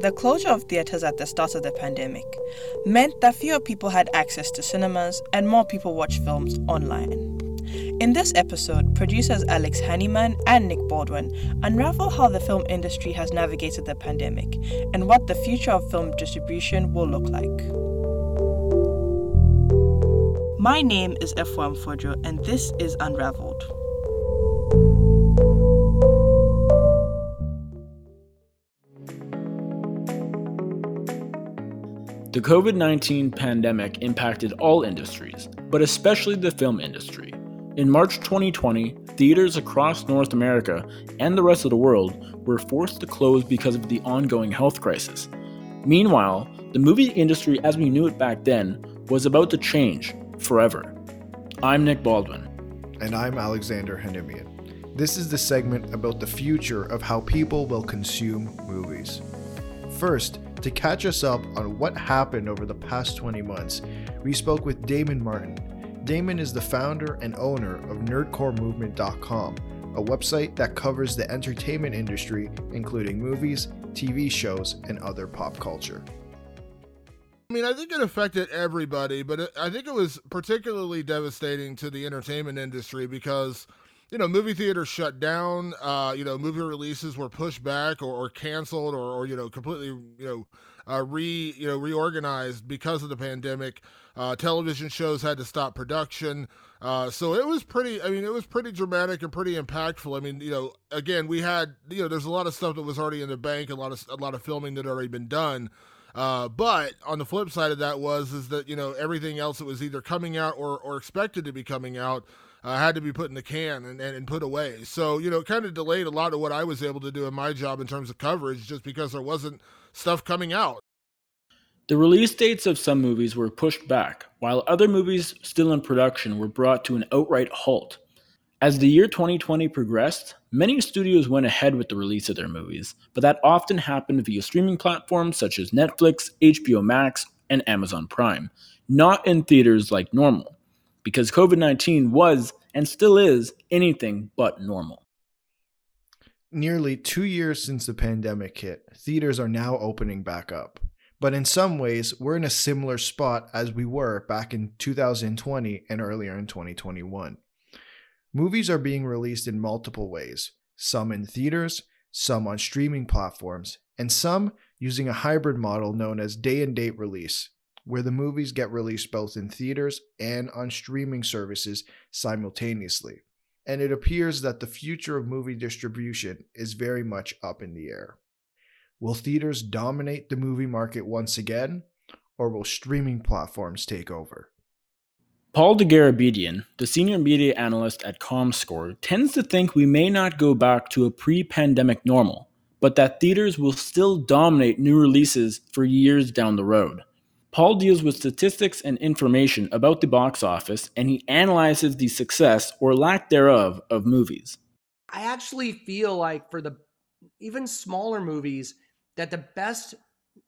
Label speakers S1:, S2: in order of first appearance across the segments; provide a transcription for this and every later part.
S1: The closure of theatres at the start of the pandemic meant that fewer people had access to cinemas and more people watched films online. In this episode, producers Alex Hanimyan and Nick Baldwin unravel how the film industry has navigated the pandemic and what the future of film distribution will look like. My name is F1 Fojo, and this is Unravelled.
S2: The COVID 19 pandemic impacted all industries, but especially the film industry. In March 2020, theaters across North America and the rest of the world were forced to close because of the ongoing health crisis. Meanwhile, the movie industry as we knew it back then was about to change forever. I'm Nick Baldwin.
S3: And I'm Alexander Hanimyan. This is the segment about the future of how people will consume movies. First, to catch us up on what happened over the past 20 months, we spoke with Damon Martin, Damon is the founder and owner of NerdcoreMovement.com, a website that covers the entertainment industry, including movies, TV shows, and other pop culture.
S4: I mean, I think it affected everybody, but I think it was particularly devastating to the entertainment industry because, you know, movie theaters shut down. Uh, you know, movie releases were pushed back or, or canceled or, or, you know, completely, you know, uh, re you know reorganized because of the pandemic. Uh, television shows had to stop production, uh, so it was pretty. I mean, it was pretty dramatic and pretty impactful. I mean, you know, again, we had you know, there's a lot of stuff that was already in the bank, a lot of a lot of filming that had already been done. Uh, but on the flip side of that was is that you know everything else that was either coming out or, or expected to be coming out uh, had to be put in the can and, and, and put away. So you know, it kind of delayed a lot of what I was able to do in my job in terms of coverage, just because there wasn't stuff coming out.
S2: The release dates of some movies were pushed back, while other movies still in production were brought to an outright halt. As the year 2020 progressed, many studios went ahead with the release of their movies, but that often happened via streaming platforms such as Netflix, HBO Max, and Amazon Prime, not in theaters like normal, because COVID 19 was and still is anything but normal.
S3: Nearly two years since the pandemic hit, theaters are now opening back up. But in some ways, we're in a similar spot as we were back in 2020 and earlier in 2021. Movies are being released in multiple ways some in theaters, some on streaming platforms, and some using a hybrid model known as day and date release, where the movies get released both in theaters and on streaming services simultaneously and it appears that the future of movie distribution is very much up in the air. Will theaters dominate the movie market once again, or will streaming platforms take over?
S2: Paul Dergarabedian, the senior media analyst at ComScore, tends to think we may not go back to a pre pandemic normal, but that theaters will still dominate new releases for years down the road. Paul deals with statistics and information about the box office, and he analyzes the success or lack thereof of movies.
S5: I actually feel like for the even smaller movies that the best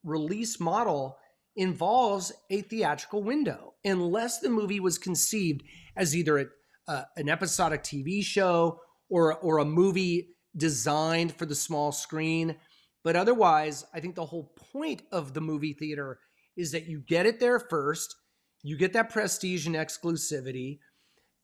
S5: release model involves a theatrical window, unless the movie was conceived as either a, uh, an episodic TV show or or a movie designed for the small screen. But otherwise, I think the whole point of the movie theater is that you get it there first, you get that prestige and exclusivity,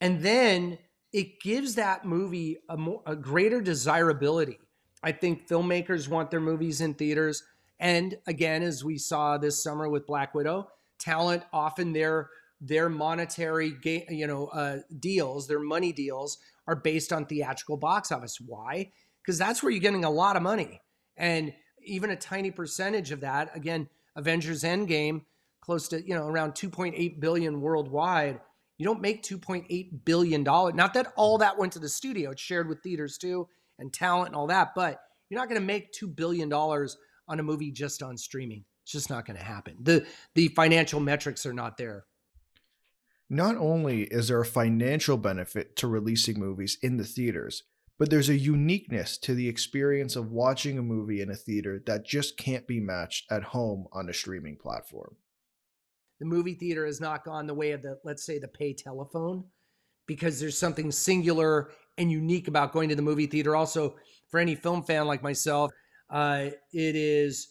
S5: and then it gives that movie a more a greater desirability. I think filmmakers want their movies in theaters, and again, as we saw this summer with Black Widow, talent often their their monetary you know uh, deals, their money deals are based on theatrical box office. Why? Because that's where you're getting a lot of money, and even a tiny percentage of that, again, Avengers Endgame, close to, you know, around 2.8 billion worldwide. You don't make 2.8 billion dollars. Not that all that went to the studio, it's shared with theaters too and talent and all that, but you're not going to make 2 billion dollars on a movie just on streaming. It's just not going to happen. The the financial metrics are not there.
S3: Not only is there a financial benefit to releasing movies in the theaters, but there's a uniqueness to the experience of watching a movie in a theater that just can't be matched at home on a streaming platform.
S5: The movie theater has not gone the way of the, let's say, the pay telephone. because there's something singular and unique about going to the movie theater. Also, for any film fan like myself, uh, it is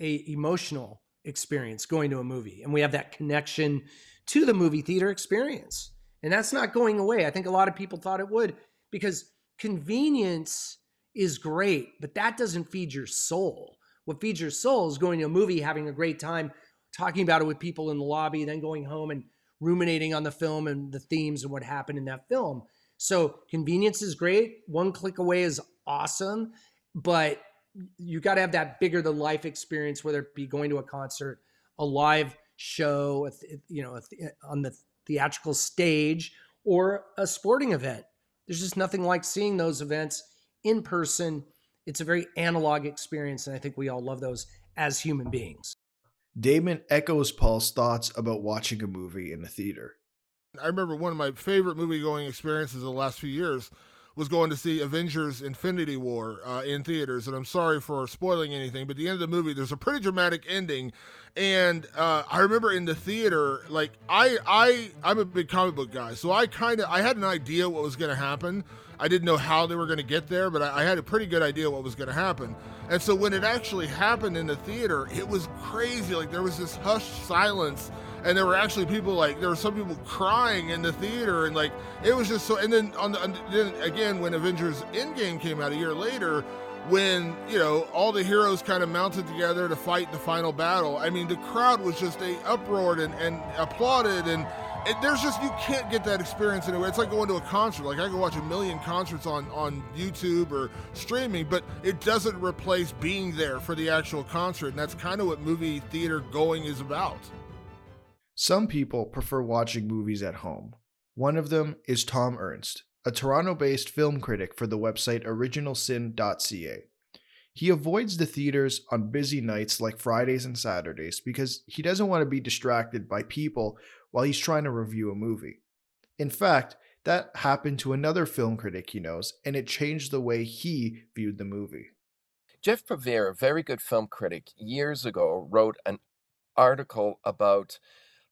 S5: a emotional experience going to a movie, and we have that connection to the movie theater experience, and that's not going away. I think a lot of people thought it would because convenience is great, but that doesn't feed your soul. What feeds your soul is going to a movie, having a great time, talking about it with people in the lobby, then going home and ruminating on the film and the themes and what happened in that film. So convenience is great. One click away is awesome, but you got to have that bigger than life experience, whether it be going to a concert, a live show, you know, on the theatrical stage, or a sporting event. There's just nothing like seeing those events in person. It's a very analog experience, and I think we all love those as human beings.
S3: Damon echoes Paul's thoughts about watching a movie in a theater.
S4: I remember one of my favorite movie going experiences of the last few years was going to see Avengers Infinity War uh, in theaters. And I'm sorry for spoiling anything, but the end of the movie, there's a pretty dramatic ending. And uh, I remember in the theater, like I, I, I'm a big comic book guy, so I kind of, I had an idea what was going to happen. I didn't know how they were going to get there, but I, I, had a pretty good idea what was going to happen. And so when it actually happened in the theater, it was crazy. Like there was this hushed silence and there were actually people like there were some people crying in the theater and like it was just so and then on the then again when avengers endgame came out a year later when you know all the heroes kind of mounted together to fight the final battle i mean the crowd was just a uproared and, and applauded and it, there's just you can't get that experience anywhere. It's like going to a concert. Like I can watch a million concerts on on YouTube or streaming, but it doesn't replace being there for the actual concert. And that's kind of what movie theater going is about.
S3: Some people prefer watching movies at home. One of them is Thom Ernst, a Toronto based film critic for the website originalsin.ca. He avoids the theaters on busy nights like Fridays and Saturdays because he doesn't want to be distracted by people while he's trying to review a movie. In fact, that happened to another film critic he knows, and it changed the way he viewed the movie.
S6: Geoff Pevere, a very good film critic, years ago wrote an article about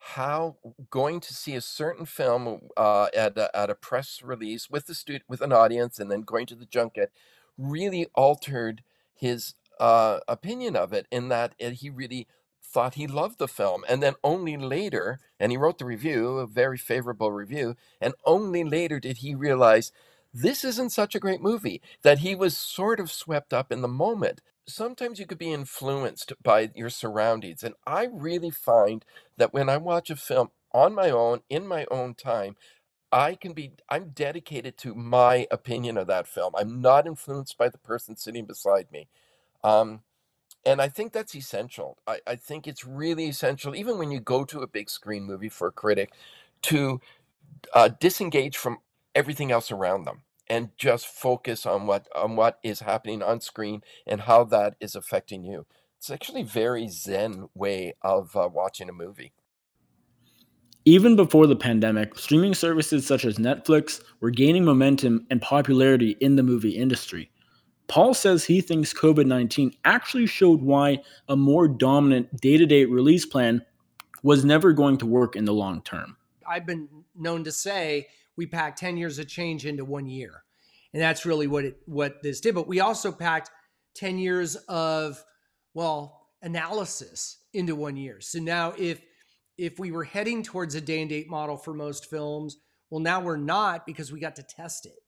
S6: how going to see a certain film uh, at, a, at a press release with the student with an audience and then going to the junket really altered his uh, opinion of it in that it, he really thought he loved the film. And then only later and he wrote the review a very favorable review and only later did he realize this isn't such a great movie that he was sort of swept up in the moment sometimes you could be influenced by your surroundings. And I really find that when I watch a film on my own, in my own time, I can be, I'm dedicated to my opinion of that film. I'm not influenced by the person sitting beside me. Um, and I think that's essential. I, I think it's really essential, even when you go to a big screen movie for a critic, to uh, disengage from everything else around them and just focus on what on what is happening on screen and how that is affecting you. It's actually very zen way of uh, watching a movie.
S2: Even before the pandemic, streaming services such as Netflix were gaining momentum and popularity in the movie industry. Paul says he thinks COVID 19 actually showed why a more dominant day to day release plan was never going to work in the long term.
S5: I've been known to say we packed 10 years of change into one year. And that's really what it what this did. But we also packed 10 years of, well, analysis into one year. So now if if we were heading towards a day and date model for most films, well, now we're not because we got to test it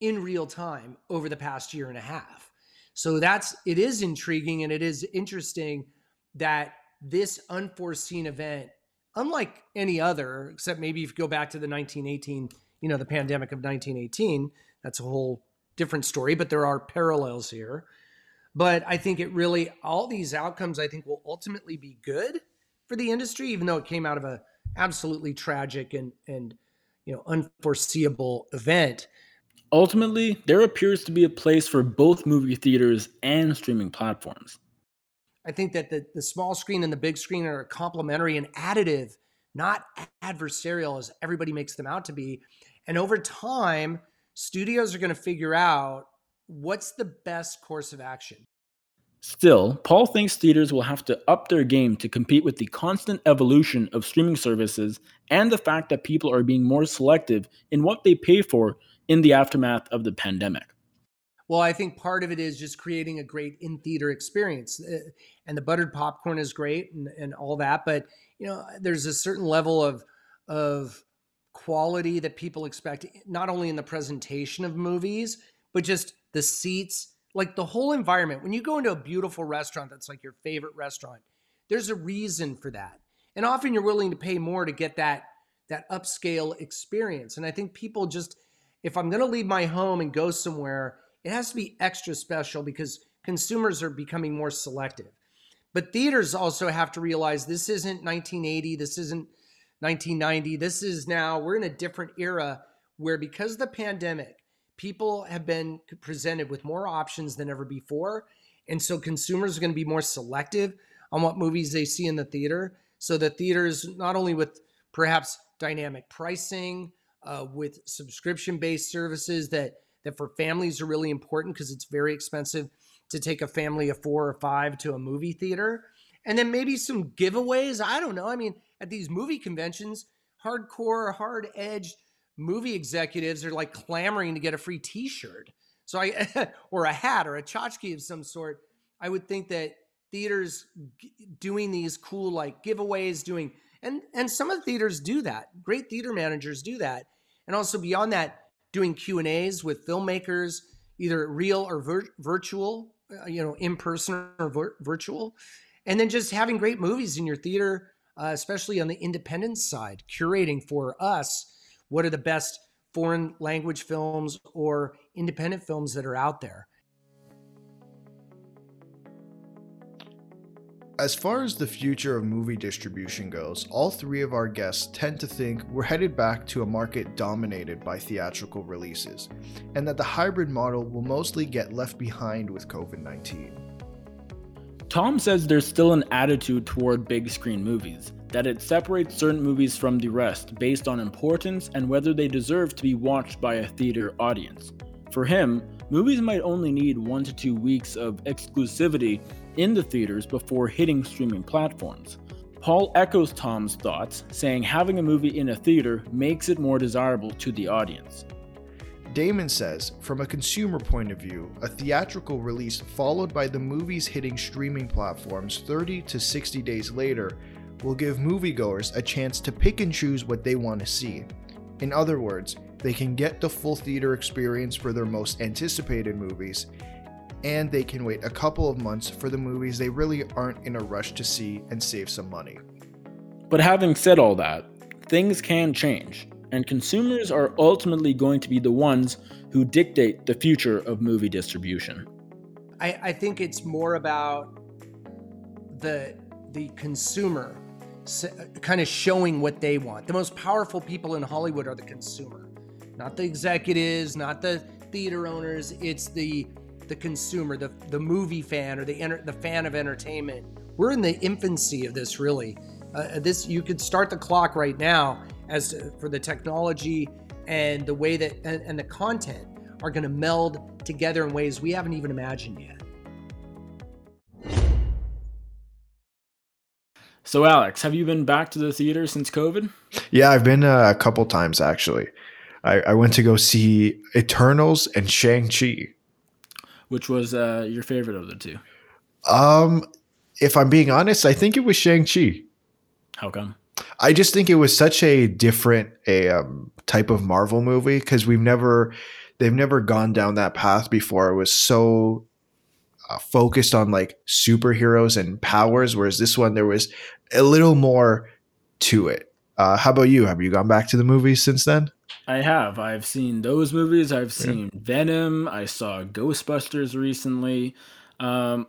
S5: in real time over the past year and a half. So that's it is intriguing and it is interesting that this unforeseen event unlike any other, except maybe if you go back to the 1918, you know, the pandemic of 1918, that's a whole different story, but there are parallels here. But I think it really, all these outcomes, I think will ultimately be good for the industry, even though it came out of a absolutely tragic and, and, you know, unforeseeable event.
S2: Ultimately, there appears to be a place for both movie theaters and streaming platforms.
S5: I think that the, the small screen and the big screen are complementary and additive, not adversarial as everybody makes them out to be. And over time, studios are going to figure out what's the best course of action.
S2: Still, Paul thinks theaters will have to up their game to compete with the constant evolution of streaming services and the fact that people are being more selective in what they pay for in the aftermath of the pandemic.
S5: Well, I think part of it is just creating a great in theater experience. Uh, and the buttered popcorn is great and, and all that. But, you know, there's a certain level of, of quality that people expect, not only in the presentation of movies, but just the seats, like the whole environment. When you go into a beautiful restaurant that's like your favorite restaurant, there's a reason for that. And often you're willing to pay more to get that that upscale experience. And I think people just if I'm going to leave my home and go somewhere, it has to be extra special because consumers are becoming more selective. But theaters also have to realize this isn't 1980, this isn't 1990. This is now, we're in a different era where because of the pandemic, people have been presented with more options than ever before. And so consumers are going to be more selective on what movies they see in the theater. So the theaters, not only with perhaps dynamic pricing, uh, with subscription based services that that for families are really important because it's very expensive to take a family of four or five to a movie theater. And then maybe some giveaways. I don't know. I mean, at these movie conventions, hardcore, hard edged movie executives are like clamoring to get a free t shirt. So I, or a hat or a tchotchke of some sort. I would think that theaters doing these cool like giveaways, doing, and, and some of the theaters do that. Great theater managers do that. And also beyond that, doing Q and A's with filmmakers, either real or vir- virtual, uh, you know, in person or vir- virtual, and then just having great movies in your theater, uh, especially on the independent side, curating for us what are the best foreign language films or independent films that are out there.
S3: As far as the future of movie distribution goes, all three of our guests tend to think we're headed back to a market dominated by theatrical releases, and that the hybrid model will mostly get left behind with COVID 19.
S2: Tom says there's still an attitude toward big screen movies, that it separates certain movies from the rest based on importance and whether they deserve to be watched by a theater audience. For him, movies might only need one to two weeks of exclusivity in the theaters before hitting streaming platforms. Paul echoes Tom's thoughts, saying having a movie in a theater makes it more desirable to the audience.
S3: Damon says, from a consumer point of view, a theatrical release followed by the movies hitting streaming platforms 30 to 60 days later will give moviegoers a chance to pick and choose what they want to see. In other words, they can get the full theater experience for their most anticipated movies and they can wait a couple of months for the movies they really aren't in a rush to see and save some money.
S2: But having said all that, things can change, and consumers are ultimately going to be the ones who dictate the future of movie distribution.
S5: I, I think it's more about the the consumer kind of showing what they want. The most powerful people in Hollywood are the consumer, not the executives, not the theater owners. It's the the consumer, the the movie fan, or the enter, the fan of entertainment. We're in the infancy of this, really. Uh, this you could start the clock right now as to, for the technology and the way that and, and the content are going to meld together in ways we haven't even imagined yet.
S2: So, Alex, have you been back to the theater since COVID?
S3: Yeah, I've been uh, a couple times actually. I, I went to go see Eternals and Shang Chi.
S2: Which was uh, your favorite of the two?
S3: Um, if I'm being honest, I think it was Shang Chi.
S2: How come?
S3: I just think it was such a different a um, type of Marvel movie because we've never they've never gone down that path before. It was so uh, focused on like superheroes and powers, whereas this one there was a little more to it. Uh, how about you? Have you gone back to the movies since then?
S2: I have. I've seen those movies. I've seen yeah. Venom. I saw Ghostbusters recently. Um,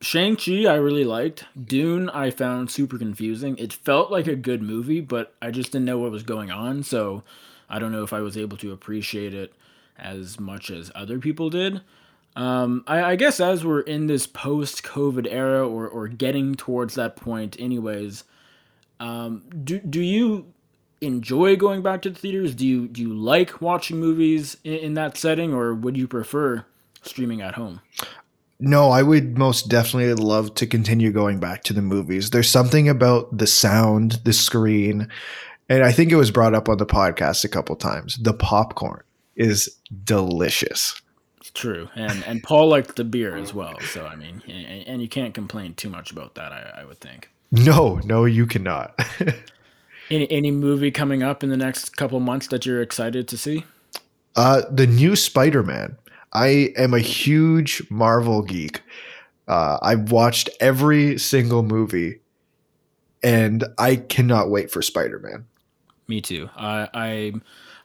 S2: Shang-Chi, I really liked. Dune, I found super confusing. It felt like a good movie, but I just didn't know what was going on. So I don't know if I was able to appreciate it as much as other people did. Um, I, I guess as we're in this post COVID era or, or getting towards that point, anyways, um, do, do you enjoy going back to the theaters? Do you do you like watching movies in, in that setting, or would you prefer streaming at home?
S3: no, I would most definitely love to continue going back to the movies. There's something about the sound, the screen, and I think it was brought up on the podcast a couple times. The popcorn is delicious.
S2: It's true, and and Paul liked the beer as well. So I mean, and, and you can't complain too much about that. I, I would think.
S3: No, no, you cannot.
S2: any any movie coming up in the next couple months that you're excited to see?
S3: Uh, the new Spider-Man. I am a huge Marvel geek. Uh, I've watched every single movie, and I cannot wait for Spider-Man.
S2: Me too. I, I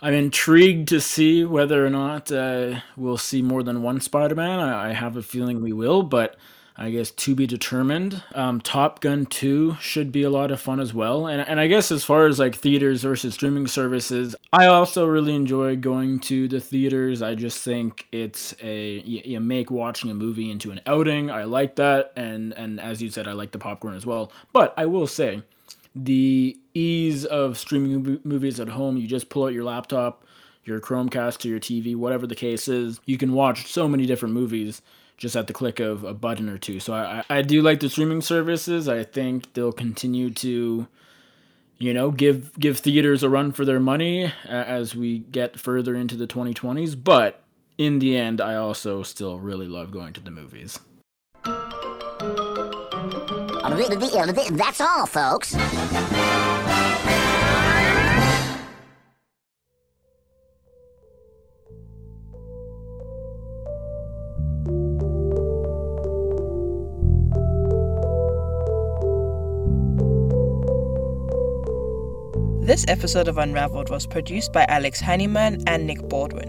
S2: I'm intrigued to see whether or not uh, we'll see more than one Spider-Man. I, I have a feeling we will, but I guess to be determined. Um, Top Gun 2 should be a lot of fun as well. And, and I guess as far as like theaters versus streaming services, I also really enjoy going to the theaters. I just think it's a, you, you make watching a movie into an outing. I like that. And, and as you said, I like the popcorn as well. But I will say, the ease of streaming movies at home, you just pull out your laptop, your Chromecast, to your TV, whatever the case is. You can watch so many different movies just at the click of a button or two. So I, I do like the streaming services. I think they'll continue to, you know, give give theaters a run for their money as we get further into the 2020s. But in the end, I also still really love going to the movies.
S7: That's all, folks.
S1: This episode of Unravelled was produced by Alex Hanimyan and Nick Baldwin.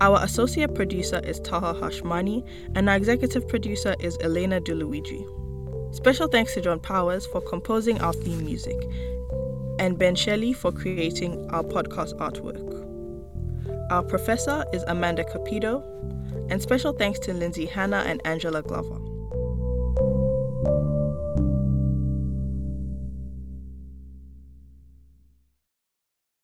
S1: Our associate producer is Taha Hashmani, and our executive producer is Elena DeLuigi. Special thanks to John Powers for composing our theme music, and Ben Shelley for creating our podcast artwork. Our professor is Amanda Capito, and special thanks to Lindsay Hanna and Angela Glover.